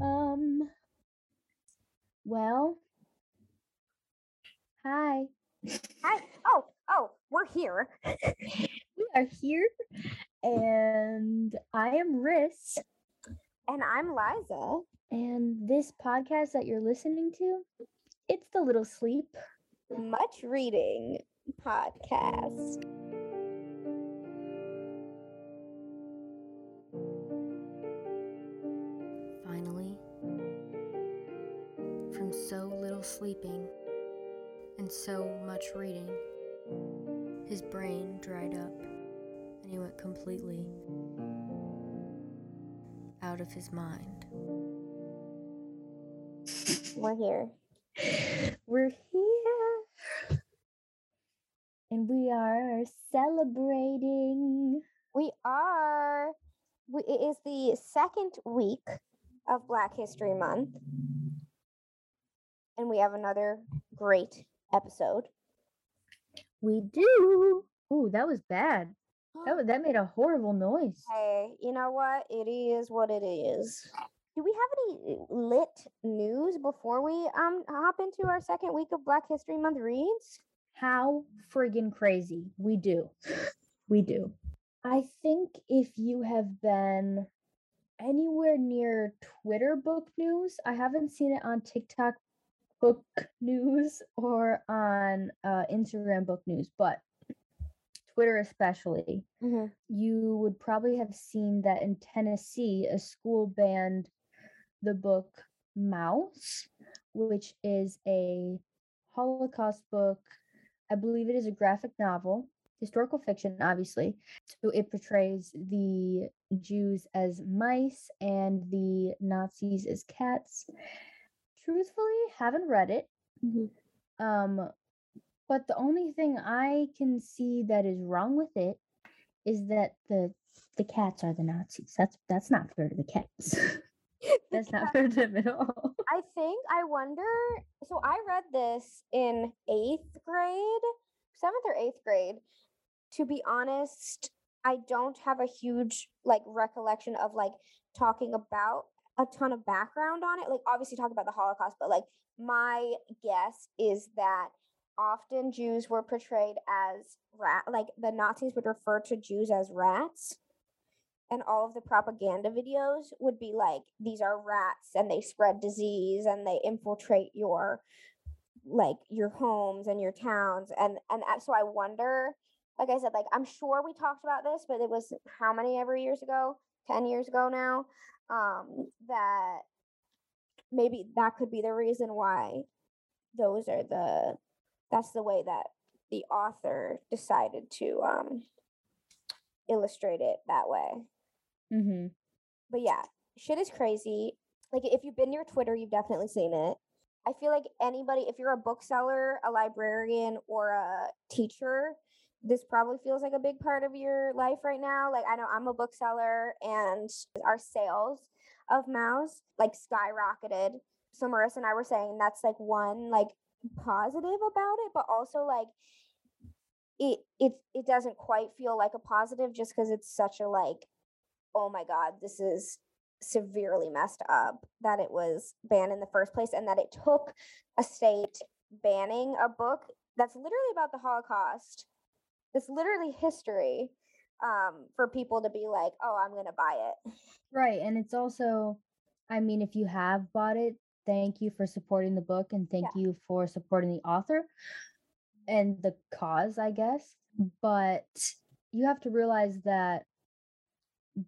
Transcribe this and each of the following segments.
Um, well, hi. Hi. Oh, oh, we're here. We are here, and I am Riss, And I'm Liza. and this podcast that you're listening to, it's the Little Sleep. Much reading podcast. So little sleeping and so much reading, his brain dried up and he went completely out of his mind. We're here. We're here, and we are celebrating. We are. It is the second week of Black History Month. And we have another great episode. We do. Ooh, that was bad. That, wa- that made a horrible noise. Hey, you know what? It is what it is. Do we have any lit news before we um hop into our second week of Black History Month reads? How friggin' crazy. We do. We do. I think if you have been anywhere near Twitter book news, I haven't seen it on TikTok book news or on uh, Instagram book news, but Twitter especially, Mm-hmm. you would probably have seen that in Tennessee, a school banned the book Maus, which is a Holocaust book. I believe it is a graphic novel, historical fiction, obviously. So it portrays the Jews as mice and the Nazis as cats. Truthfully, haven't read it. Mm-hmm. Um, but the only thing I can see that is wrong with it is that the the cats are the Nazis. That's that's not fair to the cats. that's not fair to them at all. I think I wonder. So I read this in eighth grade, seventh or eighth grade. To be honest, I don't have a huge like recollection of like talking about a ton of background on it. Like obviously talk about the Holocaust, but like my guess is that often Jews were portrayed as rat like the Nazis would refer to Jews as rats and all of the propaganda videos would be like these are rats and they spread disease and they infiltrate your like your homes and your towns and and uh, so i wonder like i said like i'm sure we talked about this but it was how many ever years ago 10 years ago now um that maybe that could be the reason why those are the that's the way that the author decided to um illustrate it that way Mm-hmm. but yeah, shit is crazy. Like if you've been near Twitter, you've definitely seen it. I feel like anybody, if you're a bookseller, a librarian, or a teacher, this probably feels like a big part of your life right now. Like I know I'm a bookseller and our sales of Maus like skyrocketed. So Marissa and I were saying that's like one like positive about it, but also like it it it doesn't quite feel like a positive just because it's such a like oh my god this is severely messed up that it was banned in the first place and that it took a state banning a book that's literally about the holocaust it's literally history um, for people to be like oh i'm gonna buy it Right, and it's also, I mean, if you have bought it, thank you for supporting the book and thank you for supporting the author and the cause, I guess. But you have to realize that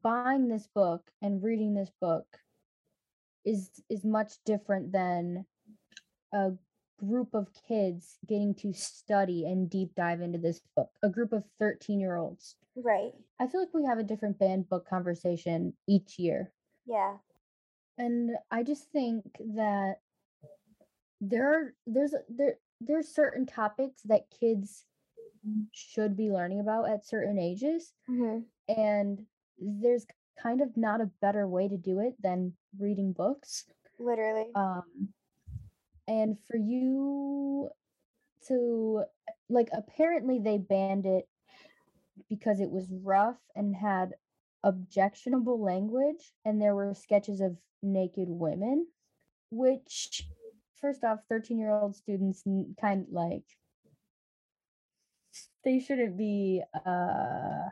buying this book and reading this book is is much different than a group of kids getting to study and deep dive into this book. A group of 13 year olds. right I feel like we have a different banned book conversation each year. yeah And I just think that there are there's there there's certain topics that kids should be learning about at certain ages mm-hmm. and there's kind of not a better way to do it than reading books literally um and for you to like apparently they banned it because it was rough and had objectionable language and there were sketches of naked women, which first off, 13 year old students kind like they shouldn't be uh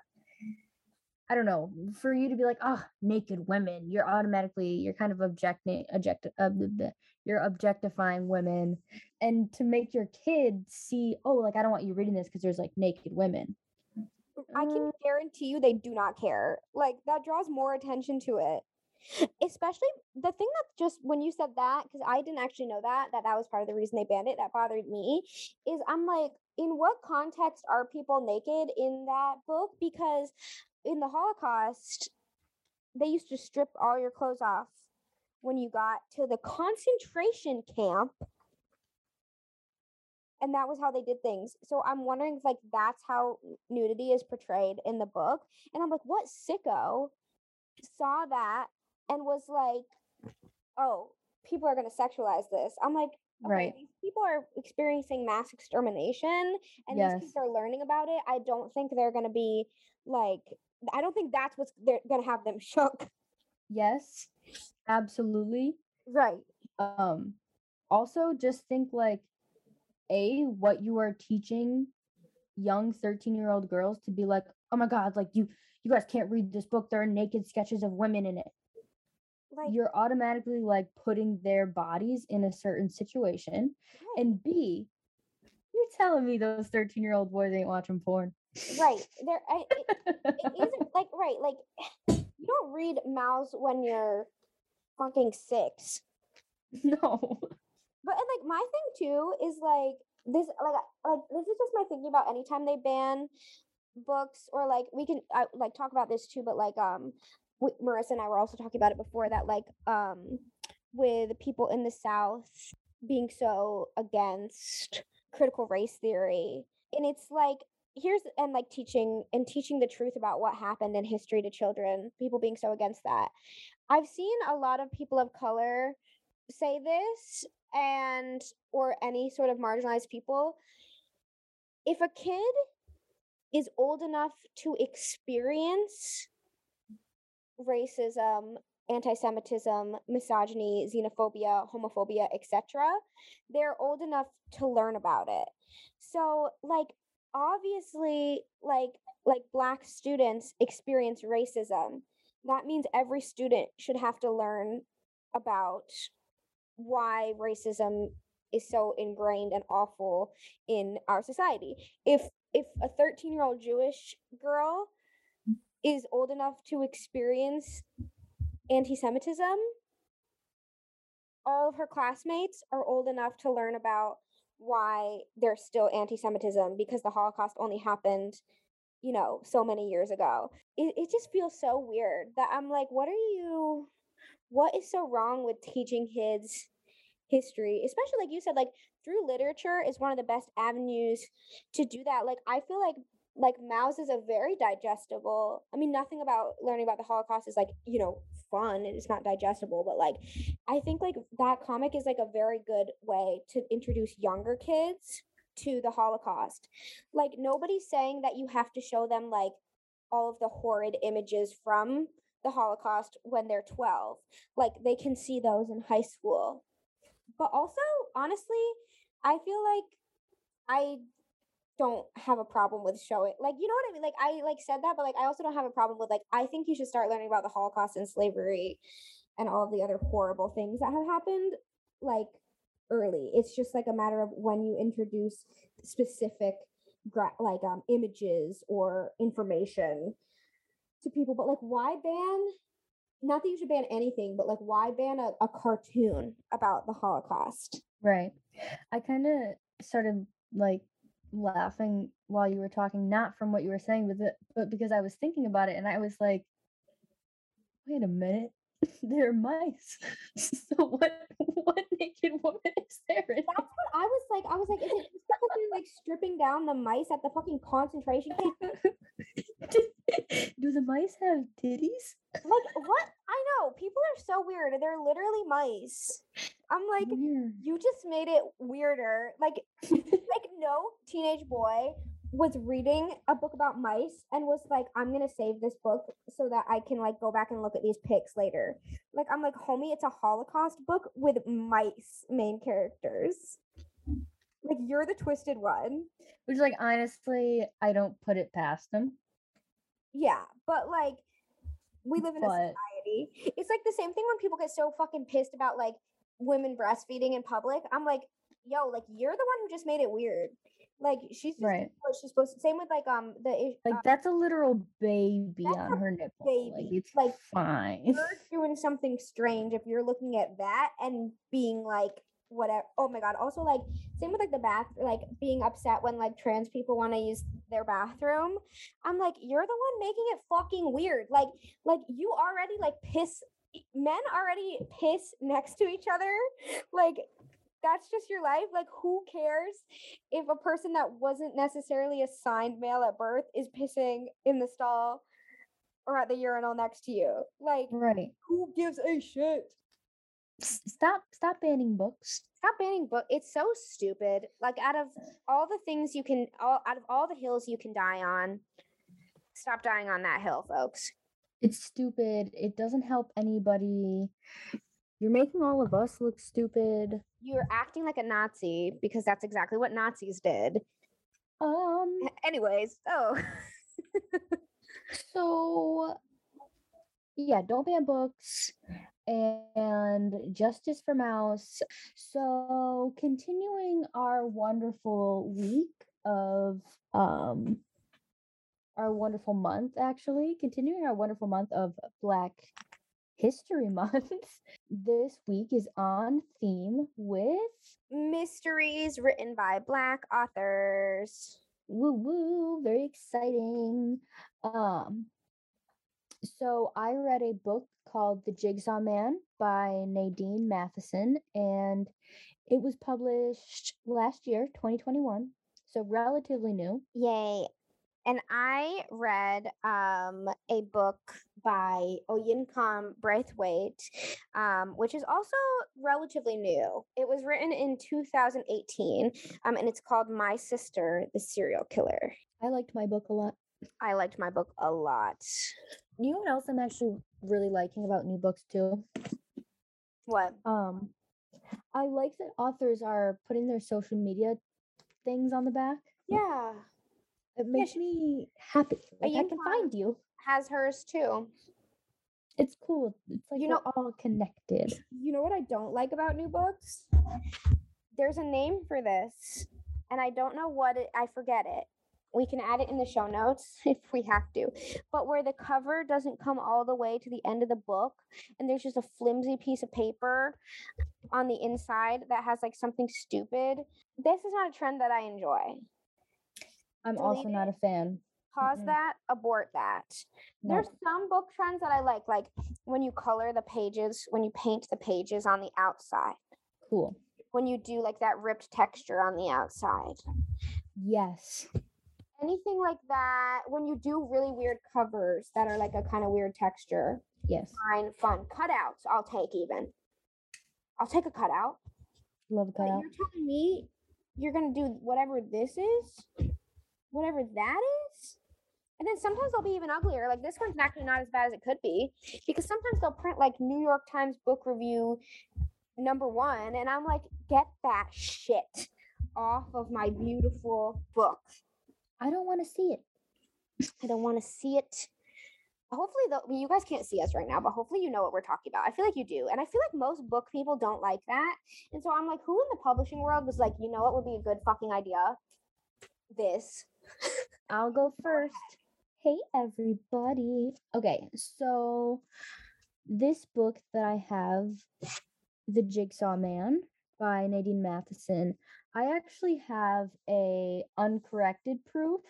I don't know, for you to be like, oh, naked women, you're automatically, you're kind of objecting, object, uh, you're objectifying women. And to make your kids see, oh, like, I don't want you reading this because there's like naked women. I can Uh, guarantee you they do not care. Like that draws more attention to it. Especially the thing that just when you said that, because I didn't actually know that, that that was part of the reason they banned it, that bothered me, is I'm like, in what context are people naked in that book? Because in the Holocaust, they used to strip all your clothes off when you got to the concentration camp and that was how they did things. So I'm wondering if like that's how nudity is portrayed in the book. And I'm like, what sicko saw that and was like, oh, people are gonna sexualize this. I'm like, okay, Right. these people are experiencing mass extermination and these Yes. kids are learning about it. I don't think they're gonna be like I don't think that's what's they're gonna have them shook. Yes, absolutely. Right. Um, also just think like a what you are teaching young 13 year old girls to be like oh my god like you you guys can't read this book there are naked sketches of women in it Like you're automatically like putting their bodies in a certain situation right. and b you're telling me those 13 year old boys ain't watching porn right. There I, it, it isn't like right like you don't read Maus when you're fucking six. No. But and like my thing too is like this like like this is just my thinking about anytime they ban books or like we can I, like talk about this too but like um w- marissa and i were also talking about it before that like um with people in the south being so against critical race theory. And it's like here's and like teaching and teaching the truth about what happened in history to children people being so against that i've seen a lot of people of color say this and or any sort of marginalized people. If a kid is old enough to experience racism anti-semitism misogyny xenophobia homophobia etc they're old enough to learn about it. So like obviously like like black students experience racism that means every student should have to learn about why racism is so ingrained and awful in our society. If if a 13 year old Jewish girl is old enough to experience anti Semitism, all of her classmates are old enough to learn about why there's still anti Semitism because the Holocaust only happened, you know, so many years ago. It, it just feels so weird that I'm like, what are you, what is so wrong with teaching kids history, especially like you said, like through literature is one of the best avenues to do that. Like I feel like like Maus is a very digestible. I mean, nothing about learning about the Holocaust is like you know fun. It's not digestible, but like I think like that comic is like a very good way to introduce younger kids to the Holocaust. Like nobody's saying that you have to show them like all of the horrid images from the Holocaust when they're 12. Like they can see those in high school but also honestly i feel like i don't have a problem with showing like you know what i mean like i like said that but like i also don't have a problem with like i think you should start learning about the holocaust and slavery and all of the other horrible things that have happened like early it's just like a matter of when you introduce specific gra- like um images or information to people but like why ban not that you should ban anything, but like why ban a, a cartoon about the Holocaust? Right. I kind of started like laughing while you were talking, not from what you were saying, but the, but because I was thinking about it, and I was like, "Wait a minute, they're mice. so what? What naked woman is there?" That's what I was like. I was like, is it just because they're like stripping down the mice at the fucking concentration camp? Do the mice have titties? Like what? I know people are so weird. They're literally mice. I'm like, Weird. you just made it weirder. Like, like no teenage boy was reading a book about mice and was like, I'm gonna save this book so that I can like go back and look at these pics later. Like I'm like, homie, it's a Holocaust book with mice main characters. Like you're the twisted one. Which, like, honestly, I don't put it past them. Yeah, but like we live in a society. It's like the same thing when people get so fucking pissed about like women breastfeeding in public. I'm like, yo, like you're the one who just made it weird. Like she's just Right. what she's supposed to. Same with like um the Like, uh, that's a literal baby on her nipple. Like, baby. it's Like, fine. you're doing something strange if you're looking at that and being like whatever. Oh my god. Also like same with like the bath like being upset when like trans people want to use their bathroom. I'm like you're the one making it fucking weird. Like like you already like piss men already piss next to each other. Like that's just your life. Like who cares if a person that wasn't necessarily assigned male at birth is pissing in the stall or at the urinal next to you? Like Right. who gives a shit? Stop stop banning books. Stop banning book. It's so stupid. Like out of all the things you can, all out of all the hills you can die on, stop dying on that hill, folks. It's stupid. It doesn't help anybody. You're making all of us look stupid. You're acting like a Nazi because that's exactly what Nazis did. Um Anyways, oh, so yeah, don't ban books and justice for Maus. So continuing our wonderful week of um our wonderful month actually, continuing our wonderful month of Black History Month. This week is on theme with mysteries written by Black authors. woo woo, very exciting. Um so I read a book called The Jigsaw Man by Nadine Matheson and it was published last year, 2021. So relatively new. Yay. And I read um, a book by Oyinkan Braithwaite, um, which is also relatively new. It was written in 2018, um, and it's called My Sister, the Serial Killer. I liked my book a lot. I liked my book a lot. You know what else I'm actually really liking about new books too? What? Um I like that authors are putting their social media things on the back. Yeah. It makes she- me happy. Like I can find you. Has hers too. It's cool. It's like You know- all connected. You know what I don't like about new books? There's a name for this, and I don't know what it. I forget it. We can add it in the show notes if we have to. But where the cover doesn't come all the way to the end of the book, and there's just a flimsy piece of paper on the inside that has like something stupid. This is not a trend that I enjoy. I'm also not a fan. Pause Mm-mm. that. Abort that. No. There's some book trends that I like, like when you color the pages, when you paint the pages on the outside. Cool. when you do like that ripped texture on the outside. Yes. Anything like that, when you do really weird covers that are like a kind of weird texture, Yes. fine, fun. Cutouts, I'll take even. I'll take a cutout. Love a But cutout. you're telling me you're gonna do whatever this is, whatever that is, and then sometimes they'll be even uglier. Like this one's actually not as bad as it could be, because sometimes they'll print like New York Times book review number one, and I'm like, get that shit off of my beautiful book. I don't want to see it. I don't want to see it. Hopefully, though, you guys can't see us right now, but hopefully, you know what we're talking about. I feel like you do. And I feel like most book people don't like that. And so I'm like, who in the publishing world was like, you know what would be a good fucking idea? This. I'll go first. Hey, everybody. Okay, so this book that I have, The Jigsaw Man by Nadine Matheson, I actually have a uncorrected proof,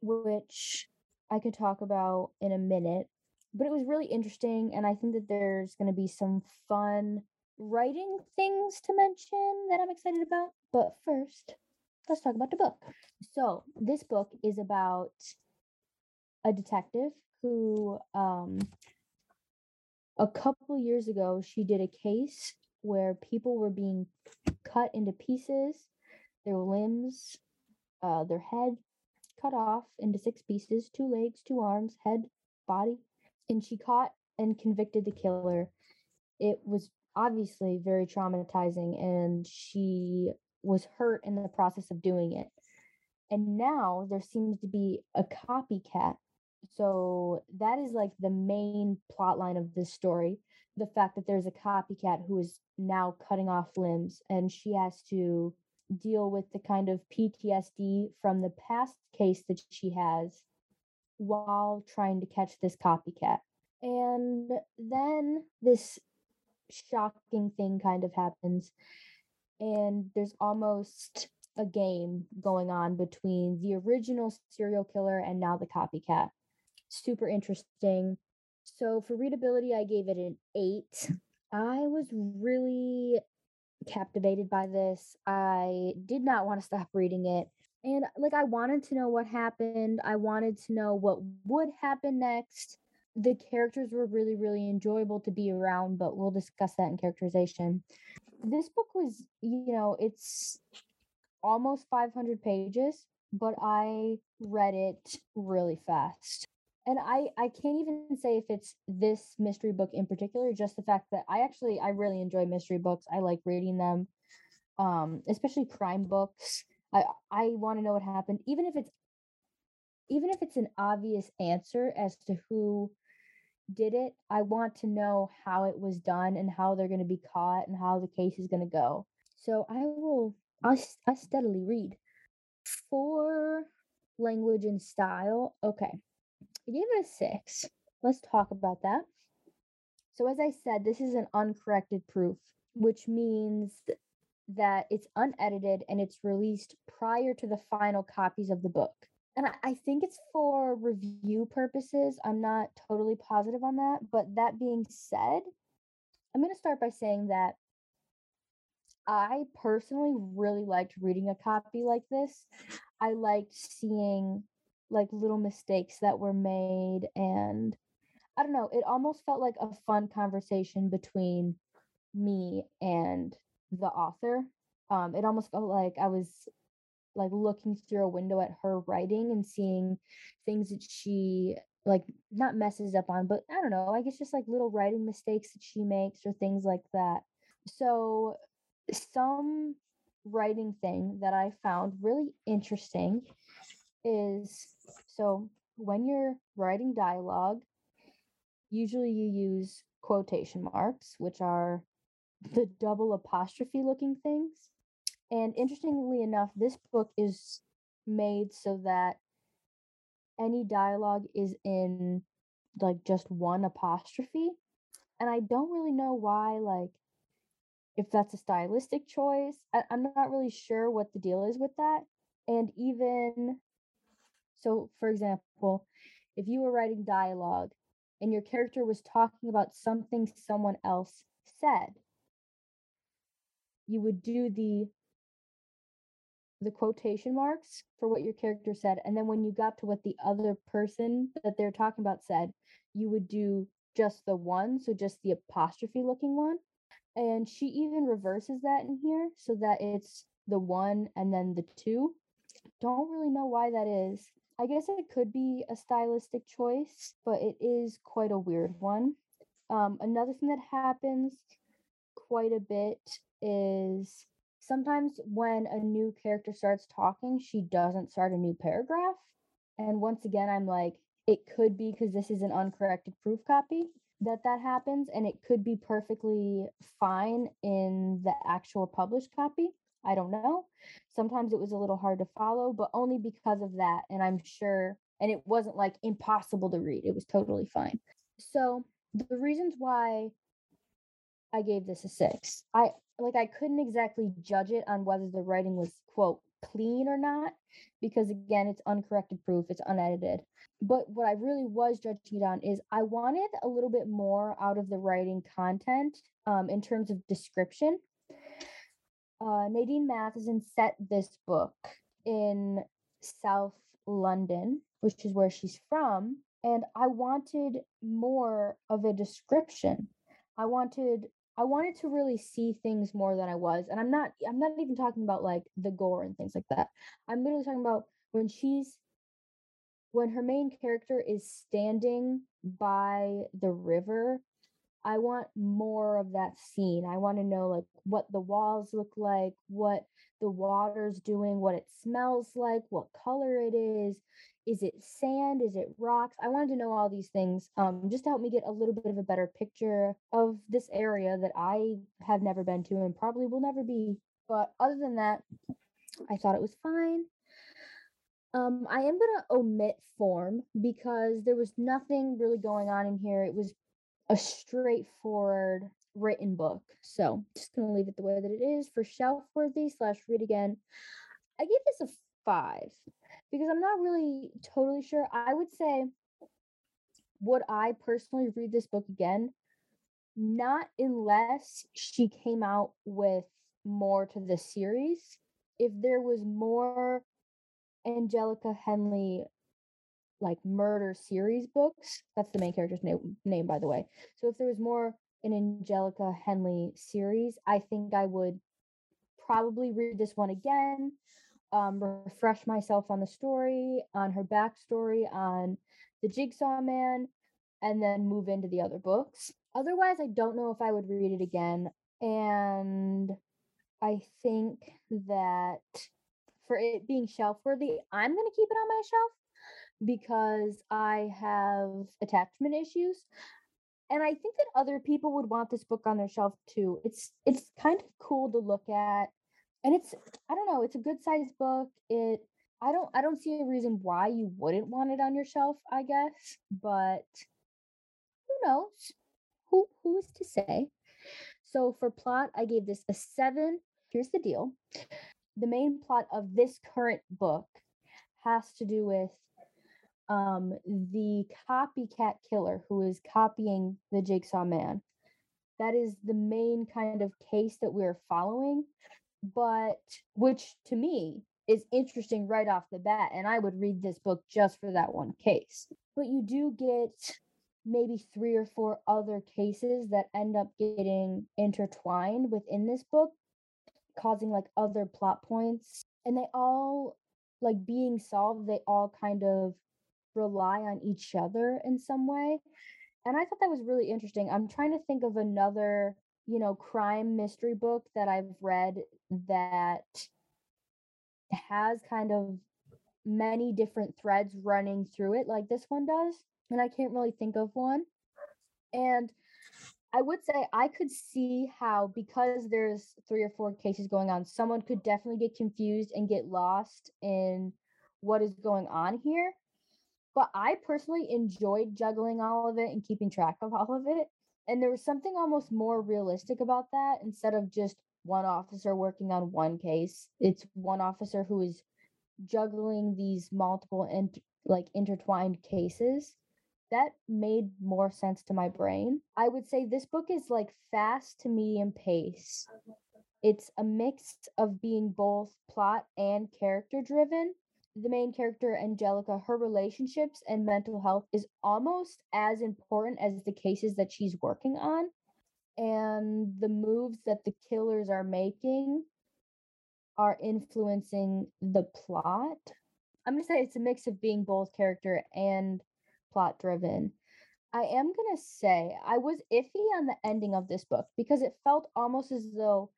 which I could talk about in a minute. But it was really interesting, and I think that there's going to be some fun writing things to mention that I'm excited about. But first, let's talk about the book. So, this book is about a detective who, um, a couple years ago, she did a case where people were being cut into pieces, their limbs, uh, their head, cut off into six pieces two legs, two arms, head, body. And she caught and convicted the killer. It was obviously very traumatizing, and she was hurt in the process of doing it. And now there seems to be a copycat. So that is like the main plot line of this story the fact that there's a copycat who is now cutting off limbs and she has to deal with the kind of PTSD from the past case that she has while trying to catch this copycat. And then this shocking thing kind of happens, and there's almost a game going on between the original serial killer and now the copycat. Super interesting. So for readability, I gave it an eight. I was really captivated by this. I did not want to stop reading it. And like I wanted to know what happened. I wanted to know what would happen next. The characters were really, really enjoyable to be around, but we'll discuss that in characterization. This book was, you know, it's almost 500 pages, but I read it really fast and i i can't even say if it's this mystery book in particular just the fact that i actually i really enjoy mystery books. I like reading them um especially crime books. I i want to know what happened even if it's even if it's an obvious answer as to who did it i want to know how it was done and how they're going to be caught and how the case is going to go. So i will I, I steadily read. For language and style okay I gave it a six. Let's talk about that. So, as I said, this is an uncorrected proof, which means that it's unedited and it's released prior to the final copies of the book. And I think it's for review purposes. I'm not totally positive on that. But that being said, I'm going to start by saying that I personally really liked reading a copy like this. I liked seeing like little mistakes that were made and I don't know, it almost felt like a fun conversation between me and the author. Um, it almost felt like I was like looking through a window at her writing and seeing things that she like not messes up on, but I don't know, I guess just like little writing mistakes that she makes or things like that. So some writing thing that I found really interesting is so when you're writing dialogue, usually you use quotation marks, which are the double apostrophe looking things. And interestingly enough, this book is made so that any dialogue is in like just one apostrophe. And I don't really know why, like, if that's a stylistic choice. I, am not really sure what the deal is with that. And even so, for example, if you were writing dialogue and your character was talking about something someone else said, you would do the the quotation marks for what your character said and then when you got to what the other person that they're talking about said you would do just the one so just the apostrophe looking one and she even reverses that in here so that it's the one and then the two. Don't really know why that is I guess it could be a stylistic choice, but it is quite a weird one. Um, another thing that happens quite a bit is sometimes when a new character starts talking, she doesn't start a new paragraph. And once again, I'm like, it could be because this is an uncorrected proof copy that that happens, and it could be perfectly fine in the actual published copy. I don't know. Sometimes it was a little hard to follow, but only because of that. And I'm sure, and it wasn't like impossible to read, it was totally fine. So, the reasons why I gave this a six, I like, I couldn't exactly judge it on whether the writing was, quote, clean or not, because again, it's uncorrected proof, it's unedited. But what I really was judging it on is I wanted a little bit more out of the writing content um, in terms of description uh, Nadine Matheson set this book in South London, which is where she's from, and I wanted more of a description. I wanted I wanted to really see things more than I was. And I'm not I'm not even talking about like the gore and things like that. I'm literally talking about when she's when her main character is standing by the river, I want more of that scene. I want to know like what the walls look like, what the water's doing, what it smells like, what color it is. Is it sand? Is it rocks? I wanted to know all these things um, just to help me get a little bit of a better picture of this area that I have never been to and probably will never be. But other than that, I thought it was fine. Um, I am gonna omit form because there was nothing really going on in here. It was a straightforward written book. So just gonna leave it the way that it is for shelf worthy slash read again. I give this a five because I'm not really totally sure. I would say would I personally read this book again? Not unless she came out with more to the series. If there was more Anjelica Henley like murder series books. That's the main character's name, name, by the way. So if there was more an Anjelica Henley series, I think I would probably read this one again, um, refresh myself on the story, on her backstory, on the Jigsaw Man, and then move into the other books. Otherwise, I don't know if I would read it again. And I think that for it being shelf worthy, I'm going to keep it on my shelf because I have attachment issues. And I think that other people would want this book on their shelf too. It's it's kind of cool to look at. And it's I don't know, it's a good sized book. It I don't I don't see a reason why you wouldn't want it on your shelf, I guess. But who knows? Who who is to say? So for plot, I gave this a 7. Here's the deal. The main plot of this current book has to do with um, the copycat killer who is copying the Jigsaw Man. That is the main kind of case that we're following, but which to me is interesting right off the bat. And I would read this book just for that one case. But you do get maybe three or four other cases that end up getting intertwined within this book, causing like other plot points. And they all, like being solved, they all kind of rely on each other in some way. And I thought that was really interesting. I'm trying to think of another, you know, crime mystery book that I've read that has kind of many different threads running through it like this one does. And I can't really think of one. And I would say I could see how, because there's three or four cases going on, someone could definitely get confused and get lost in what is going on here. But I personally enjoyed juggling all of it and keeping track of all of it. And there was something almost more realistic about that instead of just one officer working on one case. It's one officer who is juggling these multiple and like intertwined cases. That made more sense to my brain. I would say this book is like fast to medium pace. It's a mix of being both plot and character driven the main character, Anjelica, her relationships and mental health is almost as important as the cases that she's working on. And the moves that the killers are making are influencing the plot. I'm going to say it's a mix of being both character and plot driven. I am going to say I was iffy on the ending of this book because it felt almost as though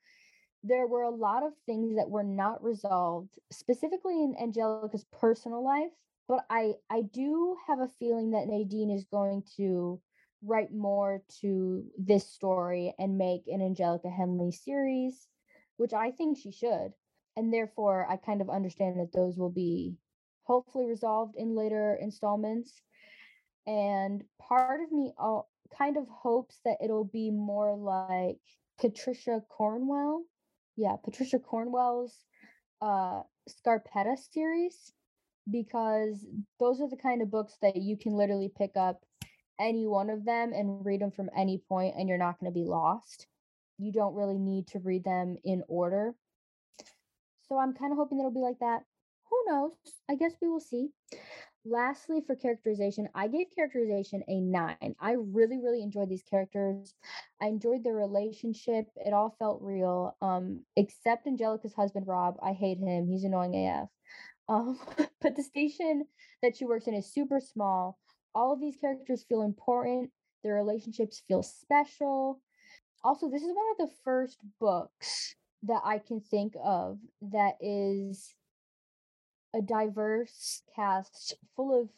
there were a lot of things that were not resolved, specifically in Anjelica's personal life. But I, I do have a feeling that Nadine is going to write more to this story and make an Anjelica Henley series, which I think she should. And therefore, I kind of understand that those will be hopefully resolved in later installments. And part of me all, kind of hopes that it'll be more like Patricia Cornwell yeah, Patricia Cornwell's uh Scarpetta series because those are the kind of books that you can literally pick up any one of them and read them from any point and you're not going to be lost. You don't really need to read them in order. So I'm kind of hoping it'll be like that. Who knows? I guess we will see. Lastly, for characterization, I gave characterization a nine. I really, really enjoyed these characters. I enjoyed their relationship. It all felt real. Um, except Anjelica's husband, Rob. I hate him. He's annoying AF. Um, but the station that she works in is super small. All of these characters feel important. Their relationships feel special. Also, this is one of the first books that I can think of that is a diverse cast full of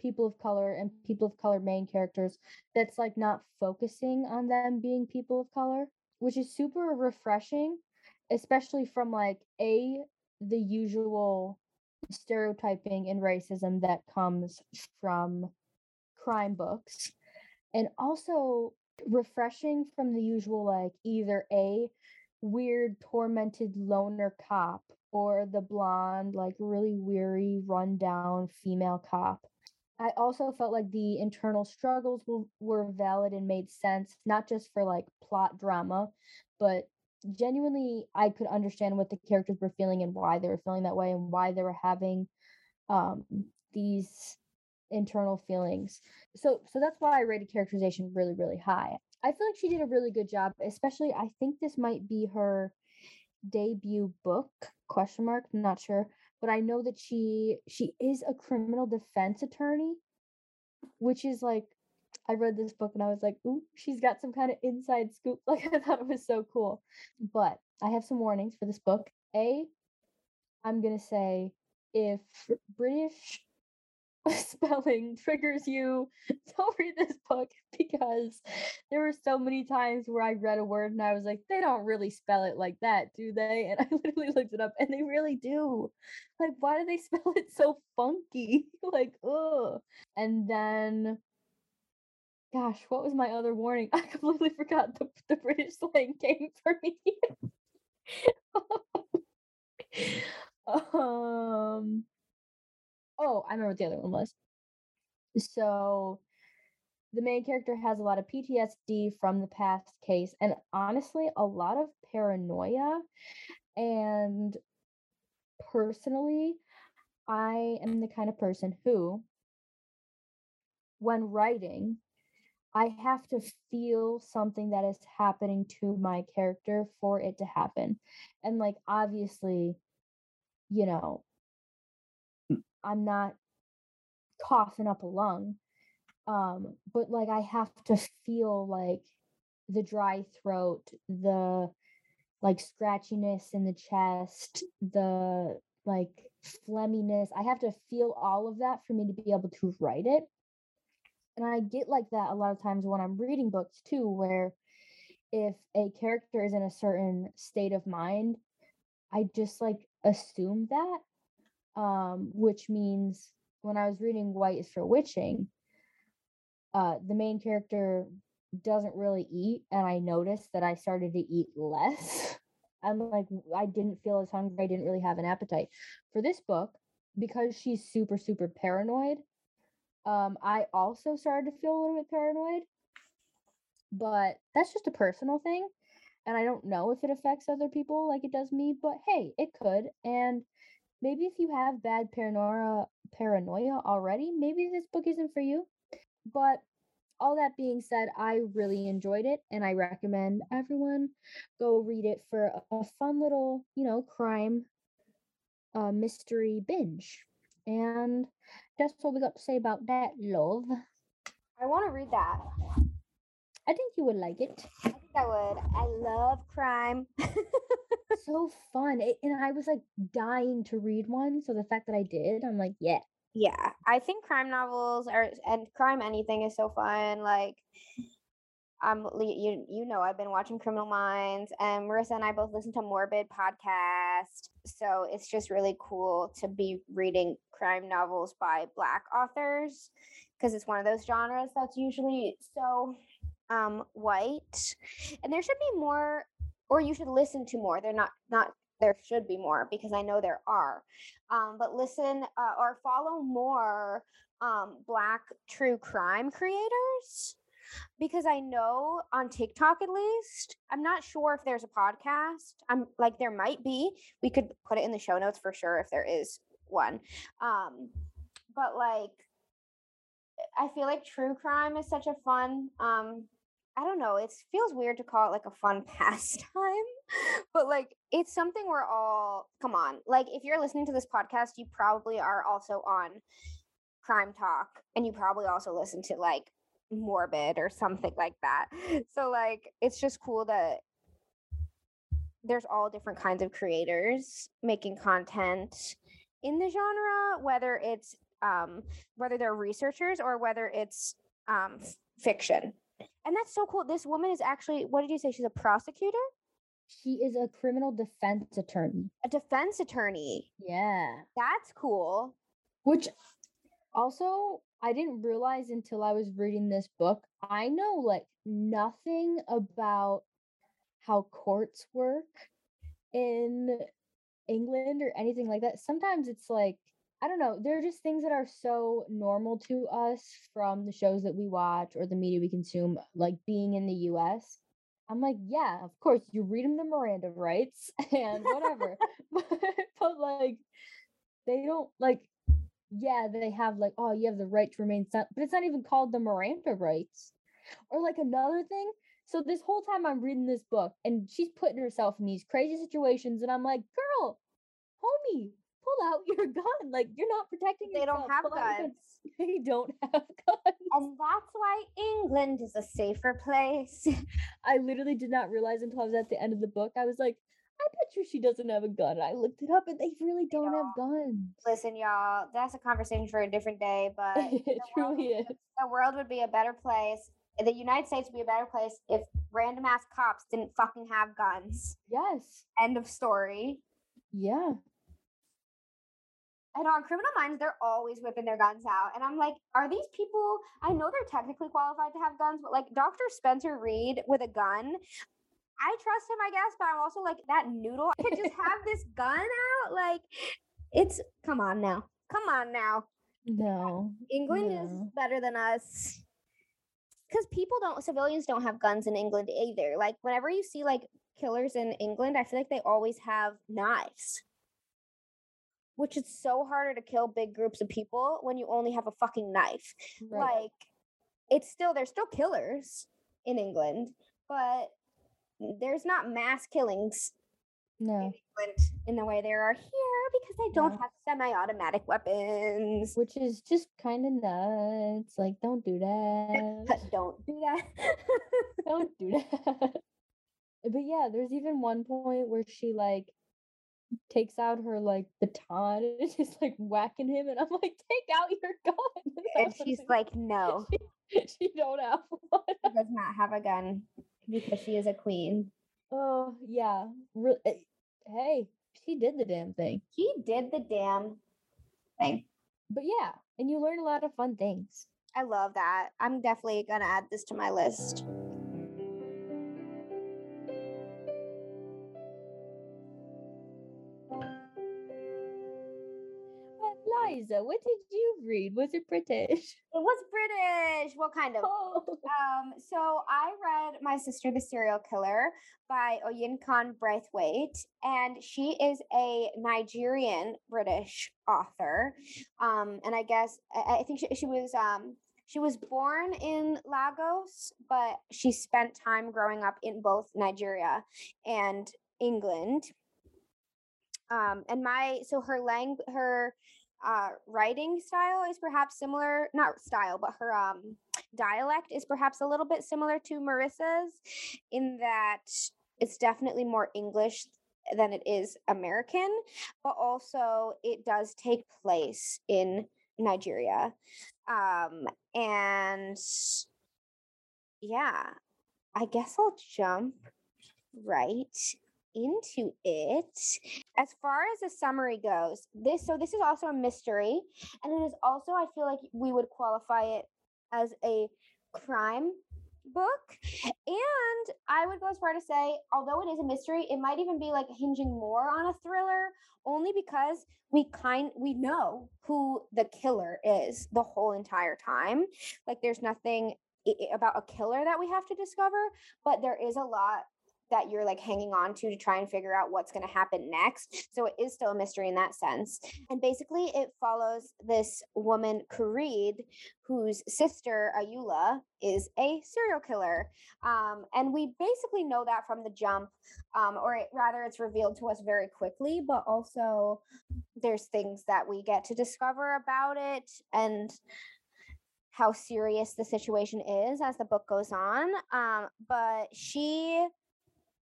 people of color and people of color main characters that's like not focusing on them being people of color, which is super refreshing, especially from like a the usual stereotyping and racism that comes from crime books and also refreshing from the usual like either a weird tormented loner cop or the blonde like really weary rundown female cop. I also felt like the internal struggles were valid and made sense not just for like plot drama but genuinely i could understand what the characters were feeling and why they were feeling that way and why they were having um these internal feelings. So so that's why i rated characterization really really high i feel like she did a really good job especially i think this might be her debut book question mark not sure but i know that she she is a criminal defense attorney which is like i read this book and i was like ooh she's got some kind of inside scoop. Like i thought it was so cool. But i have some warnings for this book. A i'm gonna say if british spelling triggers you, don't read this book because there were so many times where I read a word and I was like, they don't really spell it like that, do they? And I literally looked it up and they really do. Like, why do they spell it so funky? like, ugh. And then, gosh, what was my other warning? I completely forgot the, the British slang came for me. um, Oh, I remember what the other one was. So the main character has a lot of PTSD from the past case and honestly a lot of paranoia and personally I am the kind of person who when writing I have to feel something that is happening to my character for it to happen. And like obviously, you know, I'm not coughing up a lung. Um, but like I have to feel like the dry throat, the like scratchiness in the chest, the like phlegminess. I have to feel all of that for me to be able to write it. And I get like that a lot of times when I'm reading books too, where if a character is in a certain state of mind, I just like assume that um, which means when I was reading White is for Witching, uh, the main character doesn't really eat, and I noticed that I started to eat less. I'm like, I didn't feel as hungry. I didn't really have an appetite for this book because she's super, super paranoid. Um, I also started to feel a little bit paranoid, but that's just a personal thing. And I don't know if it affects other people like it does me, but hey, it could. And maybe if you have bad paranoia paranoia already, maybe this book isn't for you. But all that being said, I really enjoyed it and I recommend everyone go read it for a, fun little, you know, crime uh, mystery binge. And that's what we got to say about that, love. I want to read that. I think you would like it. I think I would. I love crime. so fun. It, and I was like dying to read one. So the fact that I did, I'm like, yeah. Yeah, I think crime novels are and crime anything is so fun. Like, um, you you know, I've been watching Criminal Minds, and Marissa and I both listen to Morbid podcast. So it's just really cool to be reading crime novels by Black authors because it's one of those genres that's usually so um white, and there should be more, or you should listen to more. They're not not there should be more because I know there are. Um, but listen uh, or follow more um, Black true crime creators because I know on TikTok at least, I'm not sure if there's a podcast. I'm like there might be. We could put it in the show notes for sure if there is one. Um, but like I feel like true crime is such a fun um I don't know, it feels weird to call it like a fun pastime, but like it's something we're all come on. Like if you're listening to this podcast, you probably are also on crime talk and you probably also listen to like morbid or something like that. So like it's just cool that there's all different kinds of creators making content in the genre, whether it's um whether they're researchers or whether it's um fiction. And that's so cool. This woman is actually what did you say? She's a prosecutor? She is a criminal defense attorney. A defense attorney. Yeah. That's cool. Which also I didn't realize until I was reading this book. I know like nothing about how courts work in England or anything like that. Sometimes it's like I don't know, there are just things that are so normal to us from the shows that we watch or the media we consume, like being in the US. I'm like, yeah, of course, you read them the Miranda rights and whatever. but, but like they don't like yeah, they have like, oh, you have the right to remain silent, but it's not even called the Miranda rights. Or like another thing. So this whole time I'm reading this book and she's putting herself in these crazy situations, and I'm like, girl, homie, pull out your gun. Like you're not protecting them. They yourself. don't have Pull out your guns. They don't have guns. And that's why England is a safer place. I literally did not realize until I was at the end of the book. I was like, I bet you she doesn't have a gun. And I looked it up and they really don't have guns. Listen, y'all, that's a conversation for a different day, but it the world truly is. the world would be a better place. The United States would be a better place if random ass cops didn't fucking have guns. Yes. End of story. Yeah. And on Criminal Minds, they're always whipping their guns out. And I'm like, are these people, I know they're technically qualified to have guns, but like Dr. Spencer Reid with a gun, I trust him, I guess, but I'm also like, that noodle I could just have this gun out. Like, it's, come on now. Come on now. No. England is better than us. Because people don't, civilians don't have guns in England either. Like, whenever you see like killers in England, I feel like they always have knives. Which is so harder to kill big groups of people when you only have a fucking knife. Right. Like, it's still, there's still killers in England, but there's not mass killings no. in England in the way there are here because they don't No. have semi automatic weapons. Which is just kind of nuts. Like, don't do that. don't do that. don't do that. But yeah, there's even one point where she like takes out her like baton and is just like whacking him, and I'm like, take out your gun. and she's like, no, she, she don't have one. she does not have a gun because she is a queen. Oh yeah, Re- eh, hey, she did the damn thing. She did the damn thing. But yeah, and you learn a lot of fun things. I love that. I'm definitely gonna add this to my list. What did you read? Was it British? It was British. What kind of? Oh, Um, so I read My Sister the Serial Killer by Oyinkan Braithwaite, and she is a Nigerian British author. Um, and I guess I, I think she, she was um she was born in Lagos, but she spent time growing up in both Nigeria and England. Um, and my so her lang her uh writing style is perhaps similar not style but her um dialect is perhaps a little bit similar to Marissa's in that it's definitely more English than it is American, but also it does take place in Nigeria. Um, and yeah, I guess I'll jump right into it. As far as the summary goes, this so this is also a mystery, and it is also I feel like we would qualify it as a crime book. And I would go as far to say, although it is a mystery, it might even be like hinging more on a thriller, only because we kind we know who the killer is the whole entire time. Like there's nothing about a killer that we have to discover, but there is a lot that you're like hanging on to to try and figure out what's going to happen next. So it is still a mystery in that sense. And basically, it follows this woman, Kareed, whose sister, Ayoola, is a serial killer. Um, and we basically know that from the jump, um, or it, rather, it's revealed to us very quickly, but also there's things that we get to discover about it. And how serious the situation is as the book goes on. Um, but she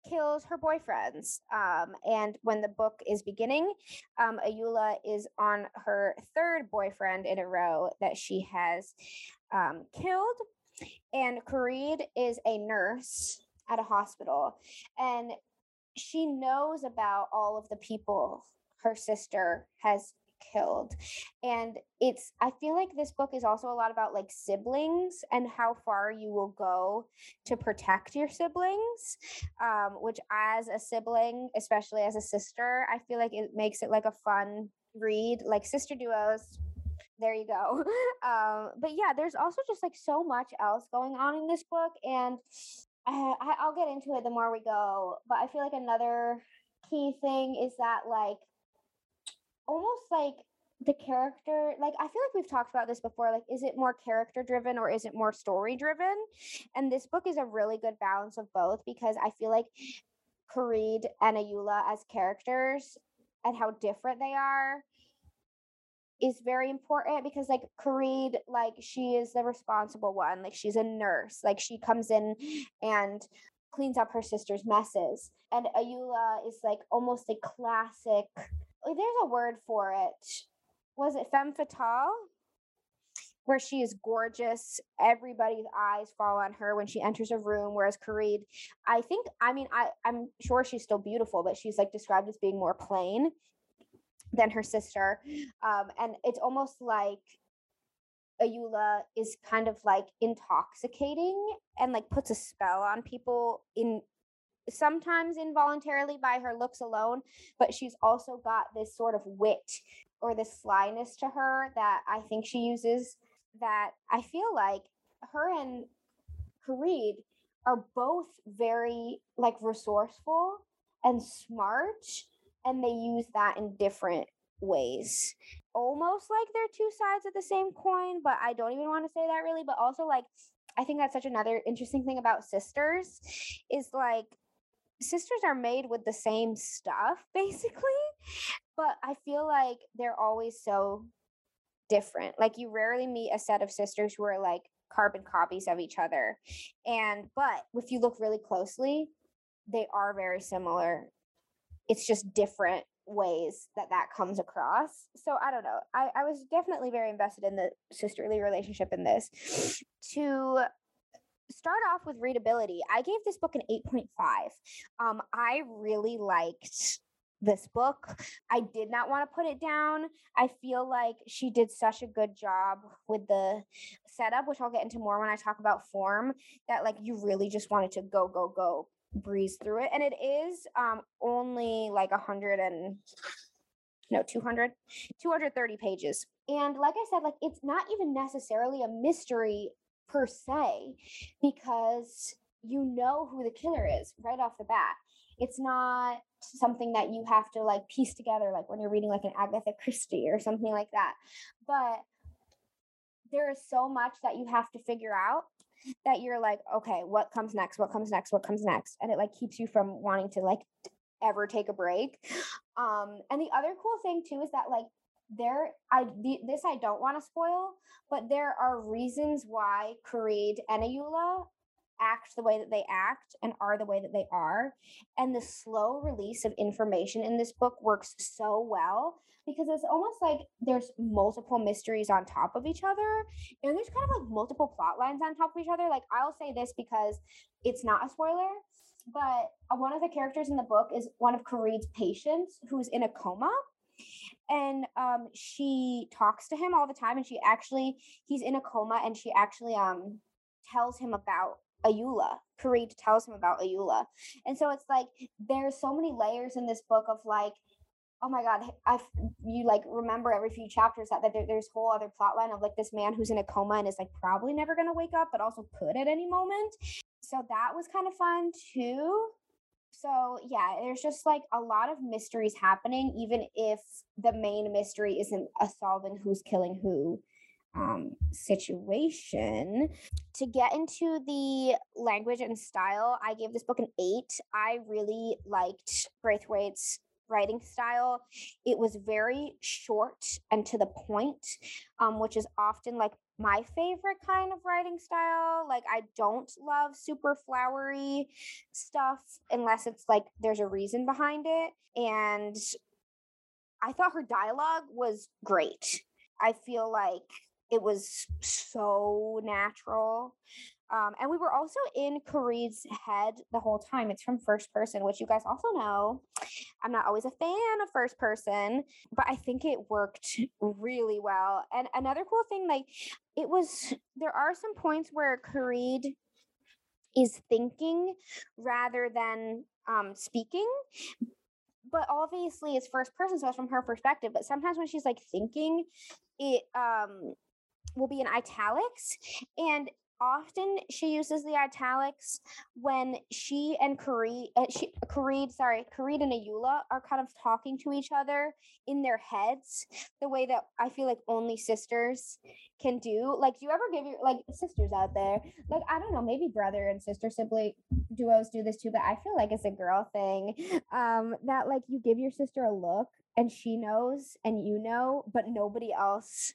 kills her boyfriends. Um, and when the book is beginning, um, Ayoola is on her third boyfriend in a row that she has um, killed. And Kareed is a nurse at a hospital. And she knows about all of the people her sister has killed and it's i feel like this book is also a lot about like siblings and how far you will go to protect your siblings um, which as a sibling especially as a sister i feel like it makes it like a fun read like sister duos there you go um, but yeah there's also just like so much else going on in this book and I, i'll get into it the more we go but i feel like another key thing is that like almost like the character like i feel like we've talked about this before like is it more character driven or is it more story driven? And this book is a really good balance of both because i feel like Kareed and Ayoola as characters and how different they are is very important because like Kareed like she is the responsible one like she's a nurse like she comes in and cleans up her sister's messes. And Ayoola is like almost a classic there's a word for it. Was it femme fatale? Where she is gorgeous, everybody's eyes fall on her when she enters a room. Whereas Kareed, I think, I mean, I, I'm sure she's still beautiful, but she's like described as being more plain than her sister. Um, and it's almost like Ayoola is kind of like intoxicating and like puts a spell on people in sometimes involuntarily by her looks alone, but she's also got this sort of wit or this slyness to her that I think she uses that I feel like her and Kareed are both very like resourceful and smart and they use that in different ways. Almost like they're two sides of the same coin but i don't even want to say that really but also like i think that's such another interesting thing about sisters is like sisters are made with the same stuff basically but i feel like they're always so different. Like you rarely meet a set of sisters who are like carbon copies of each other and but if you look really closely they are very similar. It's just different ways that that comes across. So i don't know. I, I was definitely very invested in the sisterly relationship in this. To start off with readability. I gave this book an 8.5. Um, I really liked this book. I did not want to put it down. I feel like she did such a good job with the setup, which I'll get into more when I talk about form, that like you really just wanted to go, go, go, breeze through it. And it is um only like a hundred and no 200 230 pages and like i said like it's not even necessarily a mystery per se because you know who the killer is right off the bat. It's not something that you have to like piece together like when you're reading like an Agatha Christie or something like that. But there is so much that you have to figure out that you're like, okay, what comes next? What comes next? What comes next? And it like keeps you from wanting to like ever take a break. Um and the other cool thing too is that like there I this I don't want to spoil, but there are reasons why Kareed and Ayoola act the way that they act and are the way that they are. And the slow release of information in this book works so well because it's almost like there's multiple mysteries on top of each other and there's kind of like multiple plot lines on top of each other. Like I'll say this because it's not a spoiler, but one of the characters in the book is one of Kareed's patients who's in a coma and um she talks to him all the time and she actually he's in a coma and she actually um tells him about Ayoola. Kareed tells him about Ayoola. And so it's like there's so many layers in this book of like oh my god i you like remember every few chapters that, that there, there's whole other plot line of like this man who's in a coma and is like probably never going to wake up but also could at any moment so that was kind of fun too so yeah, there's just like a lot of mysteries happening, even if the main mystery isn't a solving who's killing who um, situation. To get into the language and style, I gave this book an eight. I really liked Braithwaite's writing style. It was very short and to the point, um, which is often like my favorite kind of writing style. Like, I don't love super flowery stuff unless it's like there's a reason behind it. And I thought her dialogue was great. I feel like it was so natural. Um, and we were also in Kareed's head the whole time. It's from first person, which you guys also know. I'm not always a fan of first person, but I think it worked really well. And another cool thing, like, it was, there are some points where Kareed is thinking rather than um, speaking but obviously it's first person so it's from her perspective but sometimes when she's like thinking it um will be in italics and often she uses the italics when she and Kareed, uh, she, Kareed, sorry, Kareed and Ayoola are kind of talking to each other in their heads, the way that I feel like only sisters can do. Like, do you ever give your like sisters out there? Like, I don't know, maybe brother and sister sibling duos do this too, but I feel like it's a girl thing. Um, that like you give your sister a look and she knows and you know, but nobody else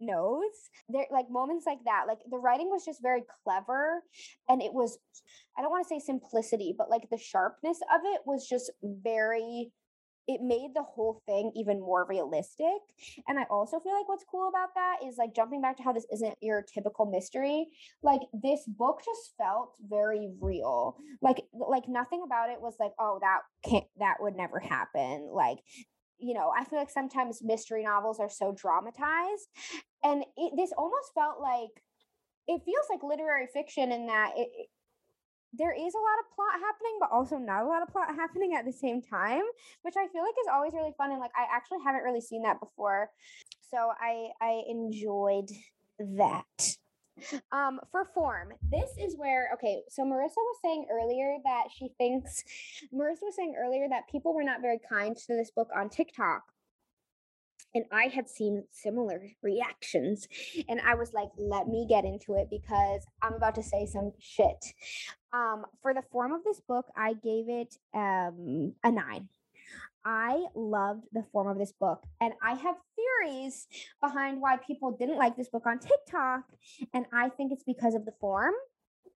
knows there like moments like that like the writing was just very clever and it was i don't want to say simplicity but like the sharpness of it was just very it made the whole thing even more realistic and i also feel like what's cool about that is like jumping back to how this isn't your typical mystery like this book just felt very real like like nothing about it was like oh that can't that would never happen like you know, I feel like sometimes mystery novels are so dramatized. And it, this almost felt like it feels like literary fiction in that it, it, there is a lot of plot happening, but also not a lot of plot happening at the same time, which I feel like is always really fun. And like, I actually haven't really seen that before. So I, I enjoyed that. Um, for form, this is where okay. So Marissa was saying earlier that she thinks Marissa was saying earlier that people were not very kind to this book on TikTok. And I had seen similar reactions. And I was like, let me get into it because I'm about to say some shit. Um, for the form of this book, I gave it um, a nine. I loved the form of this book, and I have theories behind why people didn't like this book on TikTok, and I think it's because of the form.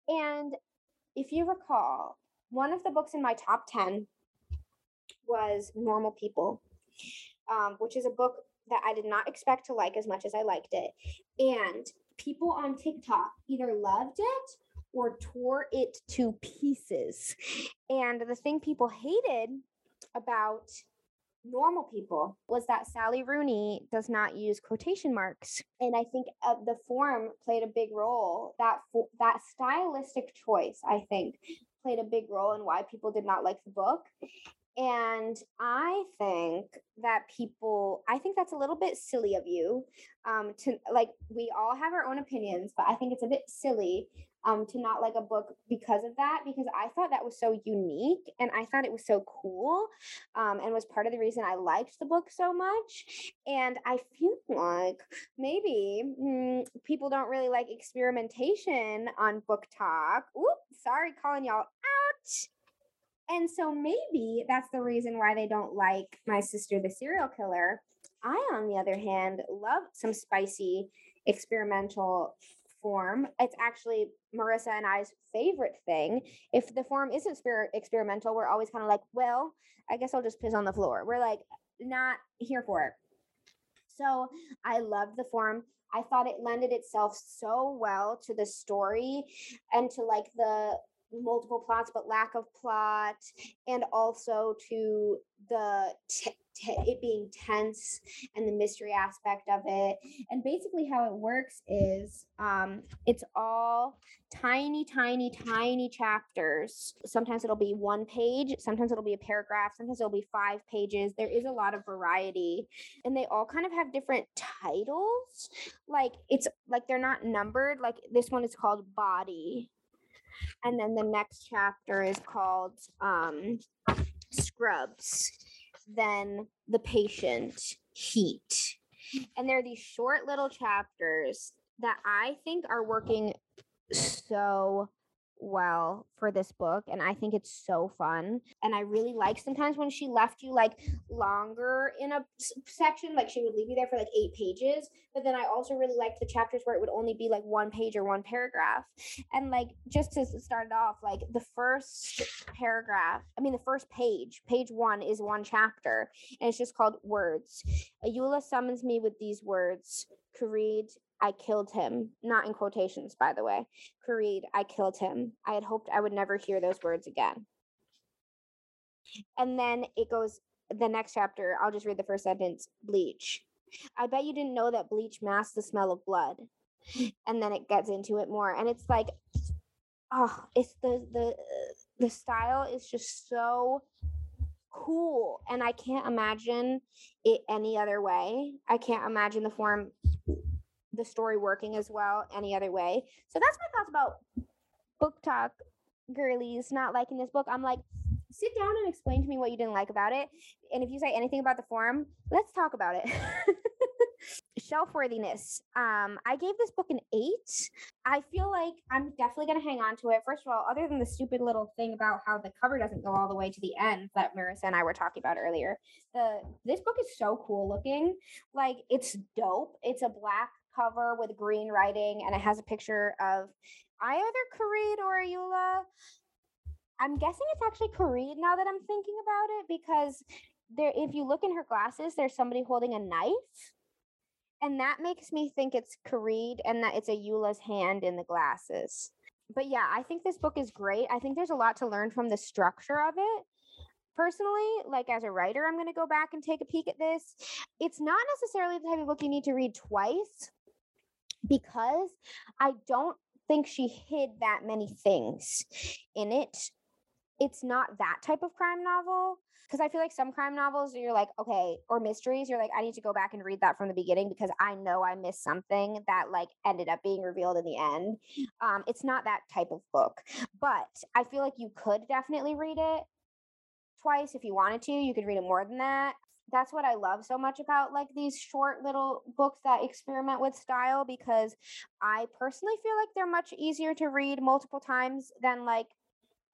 And if you recall, one of the books in my top 10 was Normal People, um, which is a book that I did not expect to like as much as I liked it. And people on TikTok either loved it or tore it to pieces. And the thing people hated about normal people was that Sally Rooney does not use quotation marks. And I think uh, the form played a big role. That fo- that stylistic choice, I think, played a big role in why people did not like the book. And I think that people, I think that's a little bit silly of you um, to like, we all have our own opinions, but I think it's a bit silly um, to not like a book because of that, because I thought that was so unique and I thought it was so cool um, and was part of the reason I liked the book so much. And I feel like maybe mm, people don't really like experimentation on BookTok. Oop, sorry, calling y'all out. And so maybe that's the reason why they don't like My Sister the Serial Killer. I, on the other hand, love some spicy experimental form. It's actually Marissa and I's favorite thing. If the form isn't spirit experimental, we're always kind of like, well, I guess I'll just piss on the floor. We're like, not here for it. So I loved the form. I thought it lended itself so well to the story and to like the multiple plots but lack of plot and also to the t- t- it being tense and the mystery aspect of it. And basically how it works is um it's all tiny tiny tiny chapters. Sometimes it'll be one page sometimes it'll be a paragraph sometimes it'll be five pages. There is a lot of variety and they all kind of have different titles. Like it's like they're not numbered. Like this one is called body And then the next chapter is called um, Scrubs. Then The Patient, Heat. And there are these short little chapters that I think are working so well for this book and I think it's so fun and I really like sometimes when she left you like longer in a section like she would leave you there for like 8 pages but then I also really liked the chapters where it would only be like one page or one paragraph and like just to start it off like the first paragraph I mean the first page page 1 is one chapter and it's just called words. Ayoola summons me with these words Kareed I killed him. Not in quotations, by the way. Kareed, I killed him. I had hoped I would never hear those words again. And then it goes, the next chapter, I'll just read the first sentence bleach. I bet you didn't know that bleach masks the smell of blood. And then it gets into it more. And it's like, oh, it's the, the, the style is just so cool. And I can't imagine it any other way. I can't imagine the form the story working as well any other way. So that's my thoughts about BookTok girlies not liking this book. I'm like, sit down and explain to me what you didn't like about it. And if you say anything about the form, let's talk about it. Shelf worthiness. Um, I gave this book an eight. I feel like I'm definitely gonna hang on to it. First of all, other than the stupid little thing about how the cover doesn't go all the way to the end that Marissa and I were talking about earlier. The this book is so cool looking. Like it's dope. It's a black cover with green writing and it has a picture of either Kareed or Ayoola. I'm guessing it's actually Kareed now that I'm thinking about it because there if you look in her glasses, there's somebody holding a knife. And that makes me think it's Kareed and that it's Ayoola's hand in the glasses. But yeah, I think this book is great. I think there's a lot to learn from the structure of it personally, like as a writer, I'm going to go back and take a peek at this. It's not necessarily the type of book you need to read twice because I don't think she hid that many things in it. It's not that type of crime novel because I feel like some crime novels you're like, okay, or mysteries, you're like, I need to go back and read that from the beginning because I know I missed something that like ended up being revealed in the end. Um, it's not that type of book, but I feel like you could definitely read it twice if you wanted to. You could read it more than that. That's what I love so much about like these short little books that experiment with style because I personally feel like they're much easier to read multiple times than like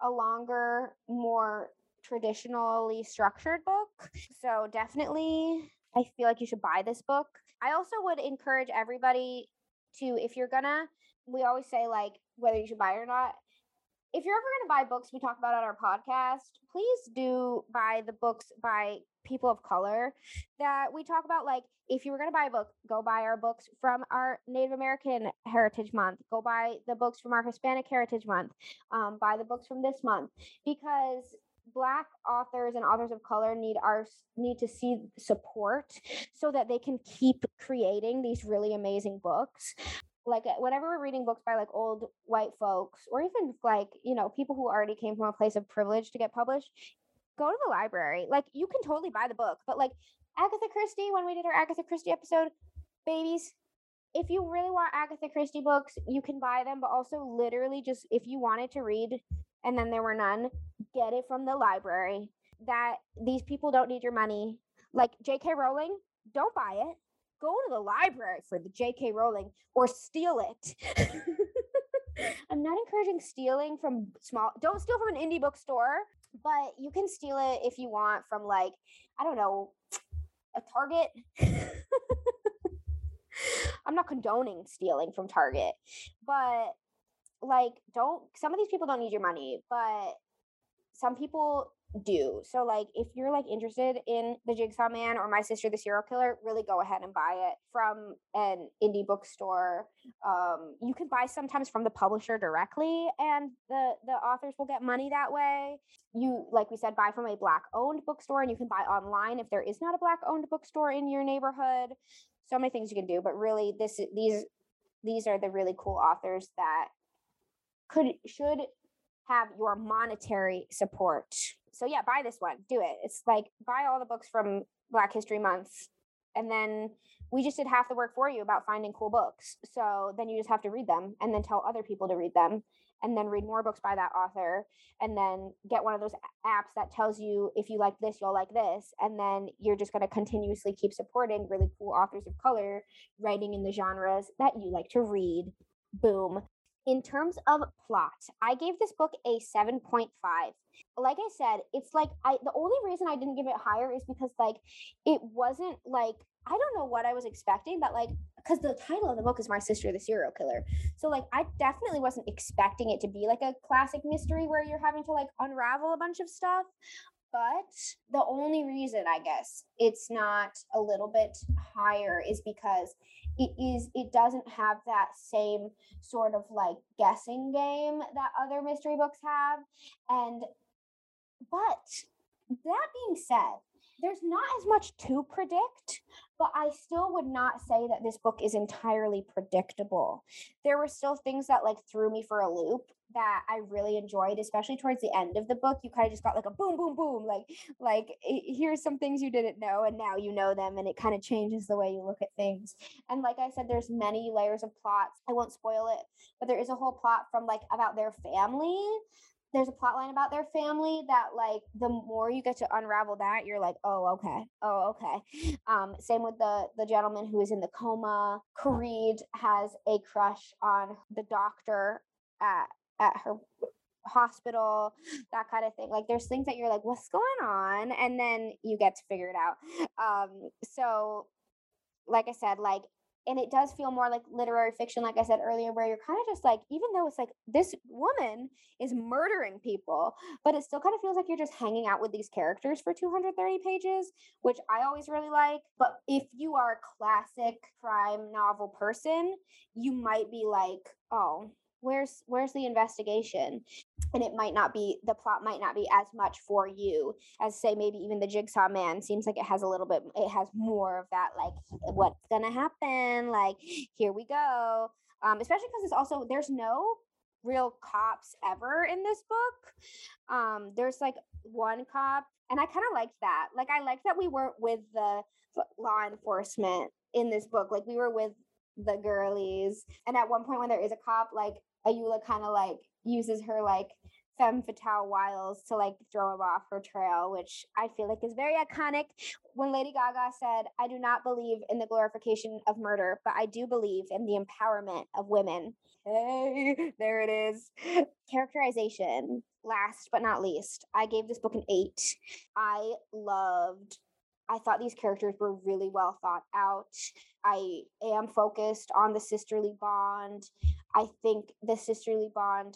a longer, more traditionally structured book. So definitely I feel like you should buy this book. I also would encourage everybody to if you're gonna we always say like whether you should buy it or not if you're ever going to buy books we talk about on our podcast, please do buy the books by people of color that we talk about. Like, if you were going to buy a book, go buy our books from our Native American Heritage Month. Go buy the books from our Hispanic Heritage Month. Um, buy the books from this month because black authors and authors of color need our need to see support so that they can keep creating these really amazing books like uh, whenever we're reading books by like old white folks or even like you know people who already came from a place of privilege to get published go to the library like you can totally buy the book but like agatha christie when we did our agatha christie episode babies if you really want agatha christie books you can buy them but also literally just if you wanted to read and then there were none get it from the library that these people don't need your money like jk rowling don't buy it go to the library for the J.K. Rowling or steal it. I'm not encouraging stealing from small. Don't steal from an indie bookstore, but you can steal it if you want from like I don't know a Target. I'm not condoning stealing from Target, but like don't some of these people don't need your money, but some people do. So like if you're like interested in the Jigsaw Man or My Sister the Serial Killer, really go ahead and buy it from an indie bookstore. Um, you can buy sometimes from the publisher directly, and the the authors will get money that way. You like we said, buy from a black owned bookstore, and you can buy online if there is not a black owned bookstore in your neighborhood. So many things you can do, but really this these these are the really cool authors that could should have your monetary support. So yeah, buy this one. Do it. It's like buy all the books from Black History Month and then we just did half the work for you about finding cool books. So then you just have to read them and then tell other people to read them and then read more books by that author and then get one of those apps that tells you if you like this you'll like this and then you're just going to continuously keep supporting really cool authors of color writing in the genres that you like to read boom in terms of plot i gave this book a 7.5 like i said it's like i the only reason i didn't give it higher is because like it wasn't like i don't know what i was expecting but like because the title of the book is my sister the serial killer. So like i definitely wasn't expecting it to be like a classic mystery where you're having to like unravel a bunch of stuff but the only reason i guess it's not a little bit higher is because it is it doesn't have that same sort of like guessing game that other mystery books have. And but that being said there's not as much to predict but I still would not say that this book is entirely predictable. There were still things that like threw me for a loop that I really enjoyed, especially towards the end of the book. You kind of just got like a boom, boom, boom, like like here's some things you didn't know, and now you know them, and it kind of changes the way you look at things. And like I said, there's many layers of plots. I won't spoil it, but there is a whole plot from like about their family there's a plot line about their family that like the more you get to unravel that you're like oh okay. Oh okay. Um same with the the gentleman who is in the coma. Kareed has a crush on the doctor at at her hospital that kind of thing. Like there's things that you're like what's going on? And then you get to figure it out. Um so like i said like and it does feel more like literary fiction like i said earlier where you're kind of just like even though it's like this woman is murdering people but it still kind of feels like you're just hanging out with these characters for 230 pages which i always really like but if you are a classic crime novel person you might be like oh where's where's the investigation? And it might not be the plot might not be as much for you as say maybe even the jigsaw man. Seems like it has a little bit it has more of that like what's gonna happen? Like here we go. Um especially because it's also there's no real cops ever in this book. Um there's like one cop and i kind of liked that. Like i liked that we weren't with the law enforcement in this book. Like we were with the girlies. And at one point when there is a cop like Ayoola kind of like uses her like femme fatale wiles to like throw him off her trail, which I feel like is very iconic. When Lady Gaga said, I do not believe in the glorification of murder, but I do believe in the empowerment of women. Hey, there it is. Characterization. Last but not least, I gave this book an eight. I loved I thought these characters were really well thought out. I am focused on the sisterly bond. I think the sisterly bond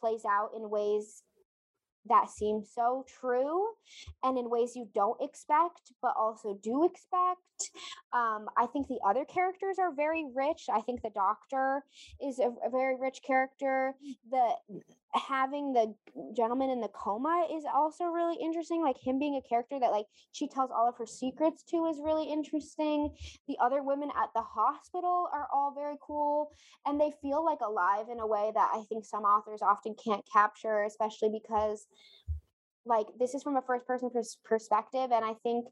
plays out in ways that seem so true and in ways you don't expect but also do expect um, i think the other characters are very rich. I think the doctor is a, a very rich character. The having the gentleman in the coma is also really interesting like him being a character that like she tells all of her secrets to is really interesting. The other women at the hospital are all very cool and they feel like alive in a way that i think some authors often can't capture especially because like this is from a first person pers- perspective and i think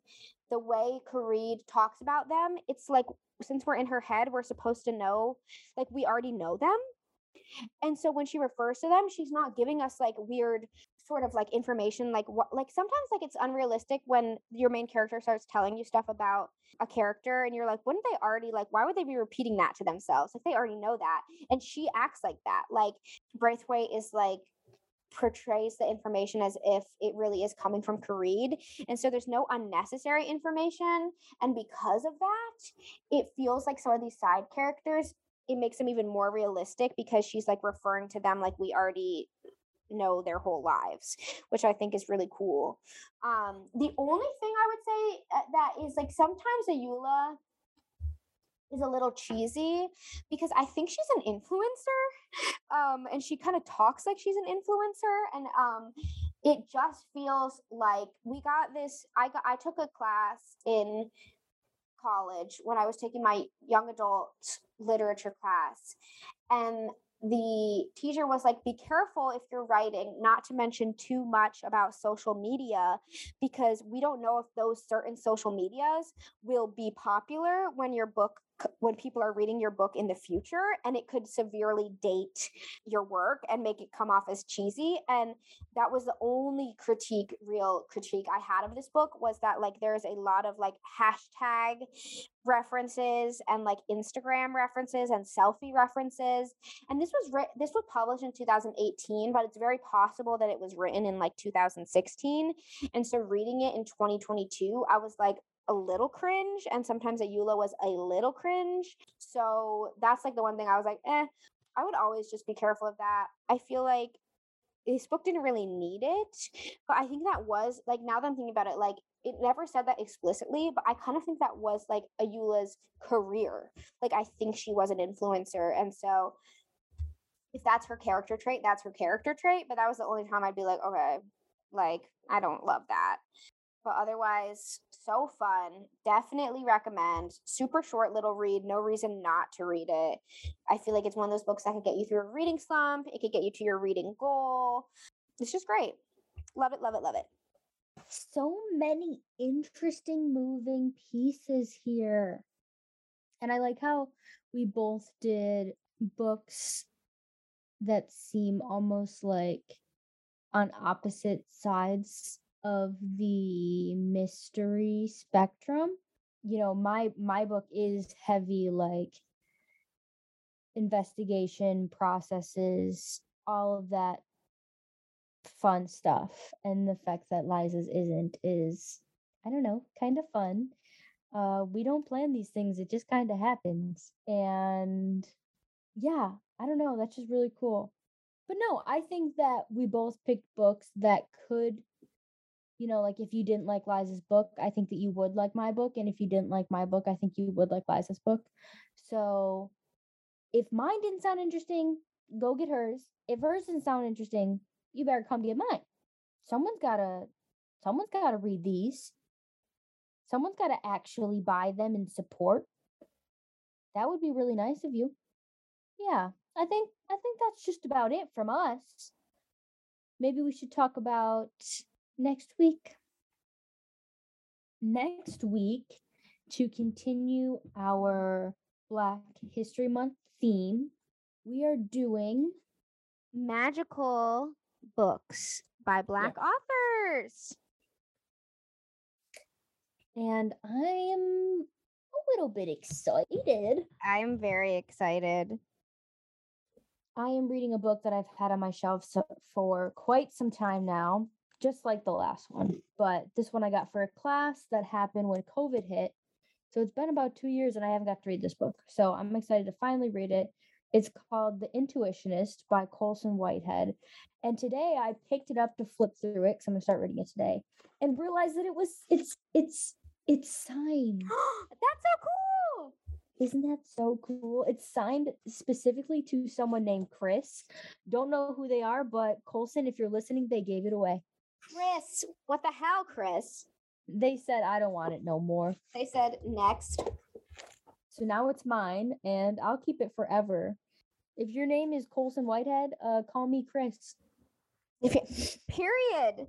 the way Kareed talks about them it's like since we're in her head we're supposed to know like we already know them. And so when she refers to them, she's not giving us like weird sort of like information like what like sometimes like it's unrealistic when your main character starts telling you stuff about a character and you're like wouldn't they already like why would they be repeating that to themselves? Like they already know that. And she acts like that. Like braithwaite is like portrays the information as if it really is coming from Kareed. And so there's no unnecessary information. And because of that, it feels like some of these side characters it makes them even more realistic because she's like referring to them like we already know their whole lives, which I think is really cool. Um, the only thing I would say uh, that is like sometimes Ayoola is a little cheesy because I think she's an influencer, um, and she kind of talks like she's an influencer, and um, it just feels like we got this. I got I took a class in college when I was taking my young adult literature class. And the teacher was like, be careful if you're writing, not to mention too much about social media, because we don't know if those certain social medias will be popular when your book when people are reading your book in the future and it could severely date your work and make it come off as cheesy and that was the only critique real critique i had of this book was that like there's a lot of like hashtag references and like instagram references and selfie references and this was writ- this was published in 2018 but it's very possible that it was written in like 2016 and so reading it in 2022 i was like a little cringe and sometimes Ayoola was a little cringe. So that's like the one thing I was like, eh, I would always just be careful of that. I feel like this book didn't really need it, but I think that was like now that I'm thinking about it, like it never said that explicitly, but I kind of think that was like Ayoola's career. Like I think she was an influencer. And so if that's her character trait, that's her character trait. But that was the only time I'd be like, okay, like I don't love that. But otherwise, so fun. Definitely recommend. Super short little read. No reason not to read it. I feel like it's one of those books that could get you through a reading slump. It could get you to your reading goal. It's just great. Love it, love it, love it. So many interesting moving pieces here. And I like how we both did books that seem almost like on opposite sides of the mystery spectrum. You know, my my book is heavy like investigation processes, all of that fun stuff. And the fact that Liza's isn't is I don't know, kind of fun. Uh we don't plan these things, it just kind of happens. And yeah, I don't know, that's just really cool. But no, I think that we both picked books that could you know, like if you didn't like Liza's book, I think that you would like my book. And if you didn't like my book, I think you would like Liza's book. So if mine didn't sound interesting, go get hers. If hers didn't sound interesting, you better come get mine. Someone's gotta someone's gotta read these. Someone's gotta actually buy them and support. That would be really nice of you. Yeah, I think I think that's just about it from us. Maybe we should talk about next week. Next week, to continue our Black History Month theme, we are doing Magical books by Black authors. and I am a little bit excited. I'm very excited. I am reading a book that I've had on my shelf so, for quite some time now, just like the last one. Mm. But this one I got for a class that happened when COVID hit. So it's been about two years and I haven't got to read this book. So I'm excited to finally read it. It's called The Intuitionist by Colson Whitehead. And today I picked it up to flip through it because I'm gonna start reading it today and realized that it was it's it's it's signed. That's so cool. Isn't that so cool? It's signed specifically to someone named Chris. Don't know who they are, but Colson, if you're listening, they gave it away. Chris, what the hell, Chris? They said, I don't want it no more. They said next. So now it's mine and I'll keep it forever. If your name is Colson Whitehead, uh, call me Chris. Period.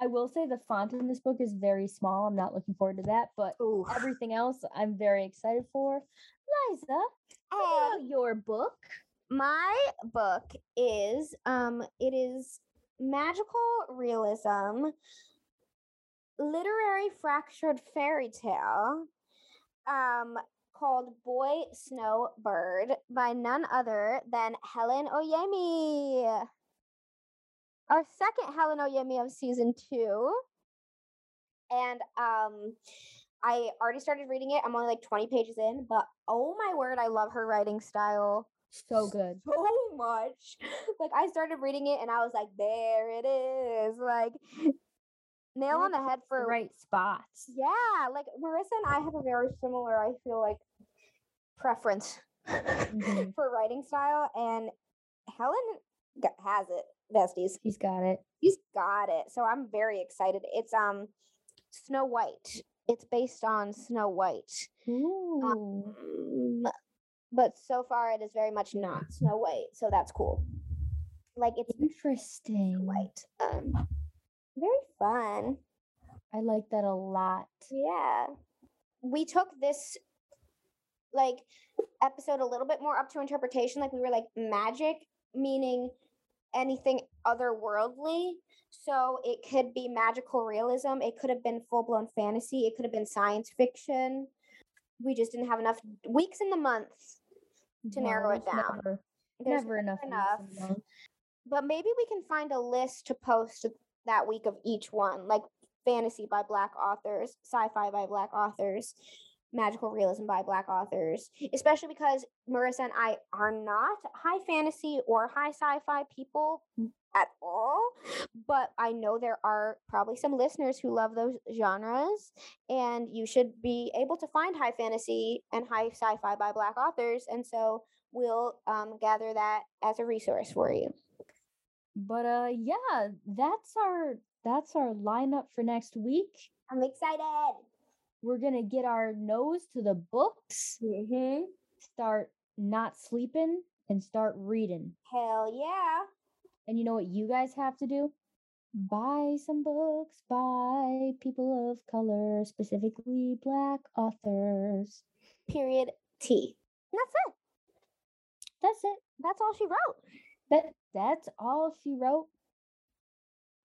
I will say the font in this book is very small. I'm not looking forward to that, but Ooh. everything else I'm very excited for. Liza, Um, your book. my book is um it is magical realism literary fractured fairy tale um called boy snowbird by none other than helen Oyeyemi. Our second helen Oyeyemi of season two. And um i already started reading it. I'm only like 20 pages in but oh my word i love her writing style So good. so much. Like I started reading it and I was like, there it is. Like nail on the head The for right spots. Yeah, like Marissa and I have a very similar, I feel like, preference Mhm. for writing style. And Helen has it, besties. He's got it. he's got it. So I'm very excited. It's um Snow White. It's based on Snow White. Ooh. Um, but so far it is very much not Snow White, so that's cool. Like it's Interesting. white. Um, very fun. I like that a lot. Yeah. We took this like episode a little bit more up to interpretation. Like we were like magic, meaning anything otherworldly. So it could be magical realism. It could have been full blown fantasy. It could have been science fiction. We just didn't have enough weeks in the month to No, narrow it down. Never, never enough. enough. But maybe we can find a list to post that week of each one, like fantasy by black authors, sci-fi by black authors, magical realism by black authors. Especially because Marissa and I are not high fantasy or high sci-fi people at all. But I know there are probably some listeners who love those genres, and you should be able to find high fantasy and high sci-fi by black authors. And so we'll um, gather that as a resource for you. But uh, yeah, that's our that's our lineup for next week. I'm excited. We're gonna get our nose to the books, Mm-hmm. start not sleeping, and start reading. Hell yeah. And you know what you guys have to do? Buy some books by people of color, specifically black authors. Period T. And that's it. That's it. That's all she wrote. That that's all she wrote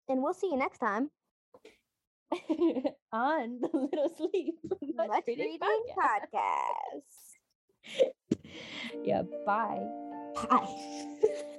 And we'll see you next time. on the Little Sleep Much, Much Reading Reading Podcast. Podcast. yeah, bye. Bye.